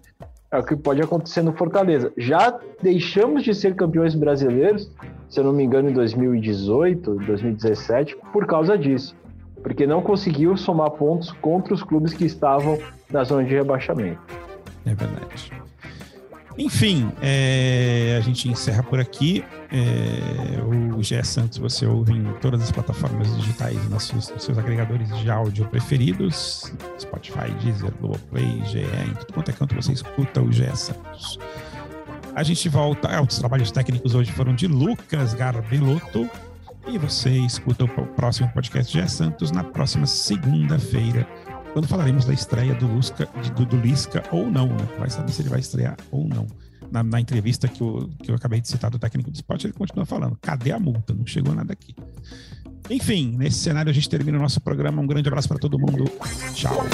é o que pode acontecer no Fortaleza. Já deixamos de ser campeões brasileiros, se eu não me engano, em 2018, 2017, por causa disso. Porque não conseguiu somar pontos contra os clubes que estavam na zona de rebaixamento. É verdade. Enfim, é, a gente encerra por aqui. É, o GE Santos você ouve em todas as plataformas digitais, seus, nos seus agregadores de áudio preferidos: Spotify, Deezer, Globoplay, GE, em tudo quanto é canto você escuta o GE Santos. A gente volta. ah, os trabalhos técnicos hoje foram de Lucas Garbelotto. E você escuta o próximo podcast GE Santos na próxima segunda-feira quando falaremos da estreia do, Lusca, do, do Lisca ou não, né? Vai saber se ele vai estrear ou não. Na, na entrevista que eu, que eu acabei de citar do técnico do esporte, ele continua falando: cadê a multa? Não chegou nada aqui. Enfim, nesse cenário a gente termina o nosso programa. Um grande abraço para todo mundo. Tchau.